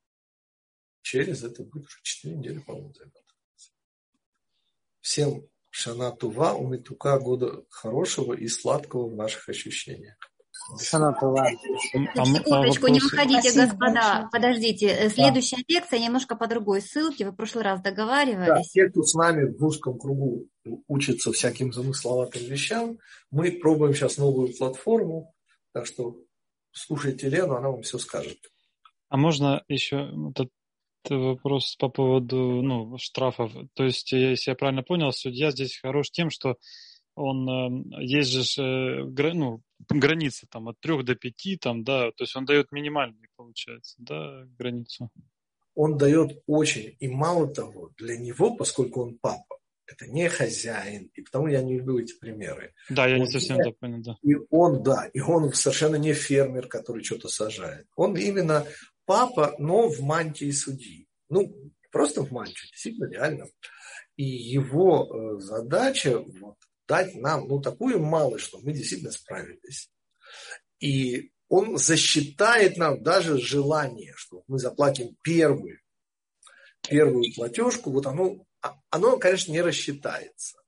Через это будет уже 4 недели, по-моему, Всем Шана Тува, Умитука, года хорошего и сладкого в наших ощущениях. Секундочку, не выходите, господа. Подождите, э, следующая да. лекция немножко по другой ссылке. Вы в прошлый раз договаривались. Да, те, кто с нами в узком кругу учится всяким замысловатым вещам, мы пробуем сейчас новую платформу. Так что слушайте Лену, она вам все скажет. А можно еще вопрос по поводу ну, штрафов? То есть, если я правильно понял, судья здесь хорош тем, что он э, есть же э, ну, границы там от трех до пяти, там, да, то есть он дает минимальную, получается, да, границу. Он дает очень, и мало того, для него, поскольку он папа, это не хозяин, и потому я не люблю эти примеры. Да, я он не совсем не, понял, да. И он, да, и он совершенно не фермер, который что-то сажает. Он именно папа, но в мантии судьи. Ну, просто в мантии, действительно, реально. И его э, задача вот, дать нам ну, такую малость, что мы действительно справились. И он засчитает нам даже желание, что мы заплатим первую, первую платежку, вот оно, а, оно, конечно, не рассчитается.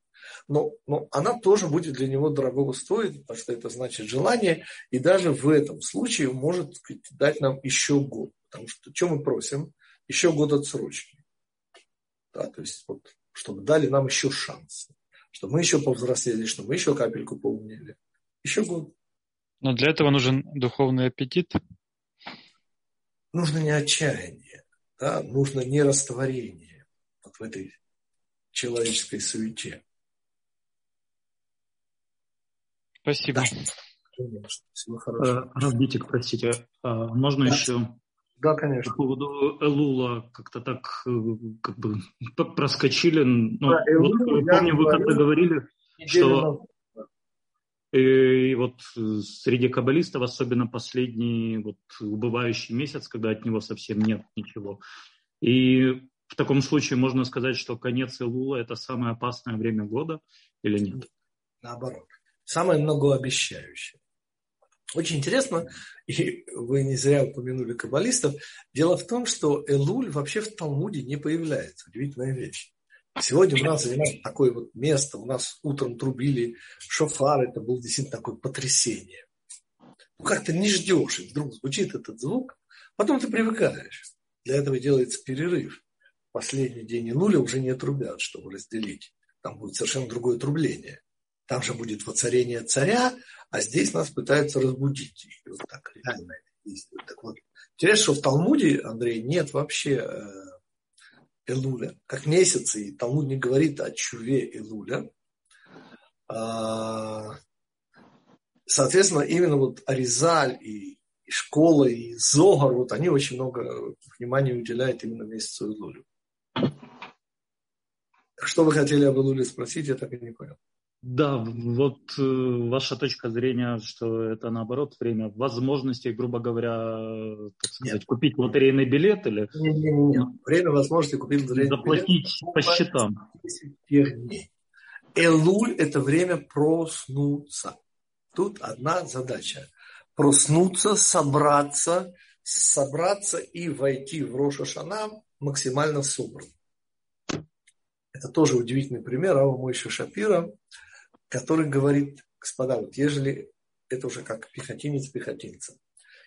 Но, но она тоже будет для него дорого стоить, потому что это значит желание, и даже в этом случае может сказать, дать нам еще год. Потому что что мы просим? Еще год отсрочки. Да, то есть, вот, чтобы дали нам еще шанс что мы еще повзрослели, что мы еще капельку поумнели. Еще год. Но для этого нужен духовный аппетит. Нужно не отчаяние, да? нужно не растворение вот в этой человеческой суете. Спасибо. Да. Всего хорошего. Э, Равбитик, простите, а можно да. еще да, конечно. По поводу Элула как-то так э, как бы проскочили. Ну, да, Элул, вот, помню, вы как-то говорили, что и вот среди каббалистов, особенно последний вот убывающий месяц, когда от него совсем нет ничего. И в таком случае можно сказать, что конец Илула – это самое опасное время года или нет? Наоборот. Самое многообещающее. Очень интересно, и вы не зря упомянули каббалистов, дело в том, что Элуль вообще в Талмуде не появляется. Удивительная вещь. Сегодня у нас занимает такое вот место, у нас утром трубили шофар, это было действительно такое потрясение. Ну, как-то не ждешь, и вдруг звучит этот звук, потом ты привыкаешь. Для этого делается перерыв. Последний день Илуля уже не трубят, чтобы разделить. Там будет совершенно другое трубление. Там же будет воцарение царя, а здесь нас пытаются разбудить. И вот так реально действует. Так вот, интересно, что в Талмуде, Андрей, нет вообще э, Элуля, как месяца, и Талмуд не говорит о чуве Элуля. А, соответственно, именно вот Аризаль и, и школа, и Зогар, вот они очень много внимания уделяют именно месяцу Элулю. Что вы хотели об Элуле спросить, я так и не понял. Да, вот э, ваша точка зрения, что это наоборот время возможности, грубо говоря, так сказать, Нет. купить лотерейный билет или... Нет, нет, нет. Время возможности купить лотерейный Заплатить билет. Заплатить по счетам. Элуль – это время проснуться. Тут одна задача. Проснуться, собраться, собраться и войти в Роша Шана максимально собран. Это тоже удивительный пример Ава Мойша Шапира – который говорит, господа, вот ежели, это уже как пехотинец пехотинца,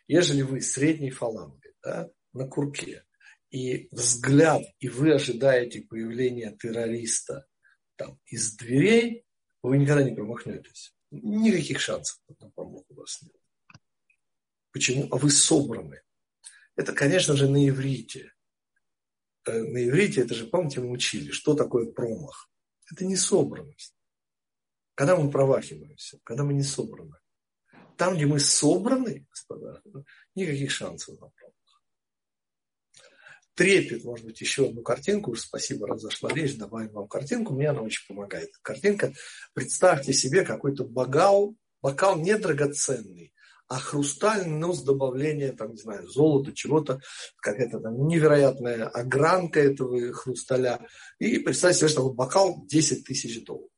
ежели вы средней фаланги, да, на курке, и взгляд, и вы ожидаете появления террориста там, из дверей, вы никогда не промахнетесь. Никаких шансов на промах у вас нет. Почему? А вы собраны. Это, конечно же, на иврите. Э, на иврите, это же, помните, мы учили, что такое промах. Это не собранность. Когда мы провахиваемся, когда мы не собраны. Там, где мы собраны, господа, никаких шансов на промах. Трепет, может быть, еще одну картинку. Спасибо, раз зашла речь, добавим вам картинку. Мне она очень помогает. Картинка. Представьте себе какой-то бокал, бокал не драгоценный, а хрустальный, но с добавлением, там, не знаю, золота, чего-то, какая-то там невероятная огранка этого хрусталя. И представьте себе, что бокал 10 тысяч долларов.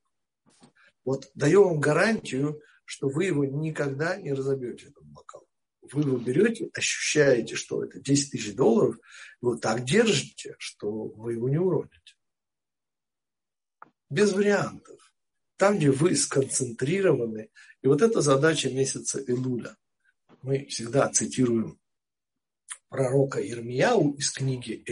Вот даю вам гарантию, что вы его никогда не разобьете, этот бокал. вы его берете, ощущаете, что это 10 тысяч долларов, вы так держите, что вы его не уроните. Без вариантов. Там, где вы сконцентрированы. И вот эта задача месяца Илуля. Мы всегда цитируем пророка Ирмияу из книги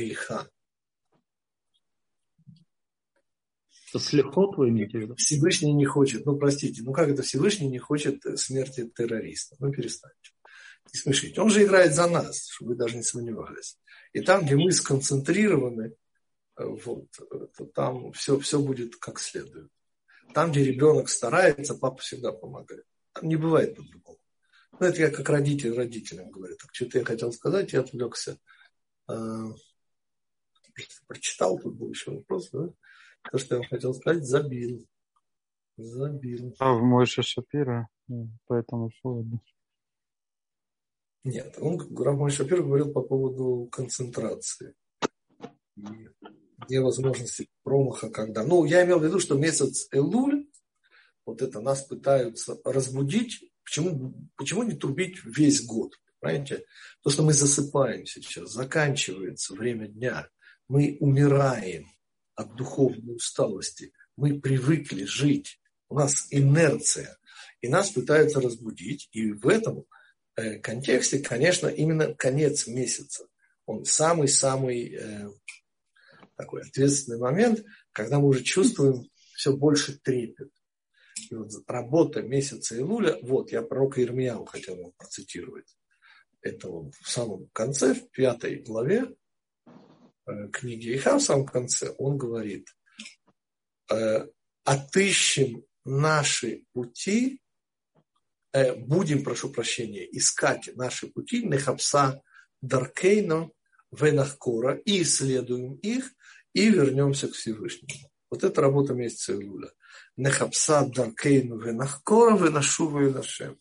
Эйха. Это слехот вы имеете в виду? Всевышний не хочет, ну простите, ну как это Всевышний не хочет смерти террориста? Ну перестаньте. Не смешите. Он же играет за нас, чтобы вы даже не сомневались. И там, где мы сконцентрированы, вот, то там все, все будет как следует. Там, где ребенок старается, папа всегда помогает. Там не бывает по-другому. Ну, это я как родитель родителям говорю. Так что-то я хотел сказать, я отвлекся. А, прочитал, тут был еще вопрос, да? То, что я вам хотел сказать, забил. Забил. А в Мойша Шапира, по этому поводу. Нет, он, Рамон Шапир говорил по поводу концентрации. И невозможности промаха, когда... Ну, я имел в виду, что месяц Элуль, вот это нас пытаются разбудить. Почему, почему не трубить весь год? Понимаете? То, что мы засыпаем сейчас, заканчивается время дня, мы умираем от духовной усталости, мы привыкли жить, у нас инерция, и нас пытаются разбудить, и в этом Э, контексте, конечно, именно конец месяца. Он самый-самый э, такой ответственный момент, когда мы уже чувствуем все больше трепет. И вот работа месяца Илуля, вот я пророка Ирмияу хотел вам процитировать. Это он в самом конце, в пятой главе книги Иха, в самом конце, он говорит, э, отыщем наши пути Э, будем, прошу прощения, искать наши пути, нехапса даркейно венахкора, и исследуем их, и вернемся к Всевышнему. Вот это работа месяца Илуля. Нехапса даркейно венахкора венашу венашем.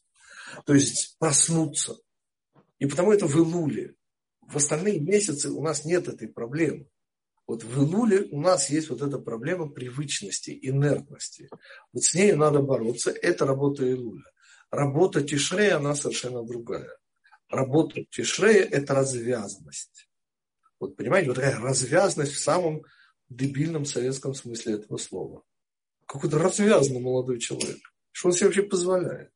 То есть проснуться. И потому это в Илуле. В остальные месяцы у нас нет этой проблемы. Вот в Илуле у нас есть вот эта проблема привычности, инертности. Вот с ней надо бороться. Это работа Илуля. Работа Тишрея, она совершенно другая. Работа Тишрея – это развязность. Вот понимаете, вот такая развязность в самом дебильном советском смысле этого слова. Какой-то развязанный молодой человек. Что он себе вообще позволяет?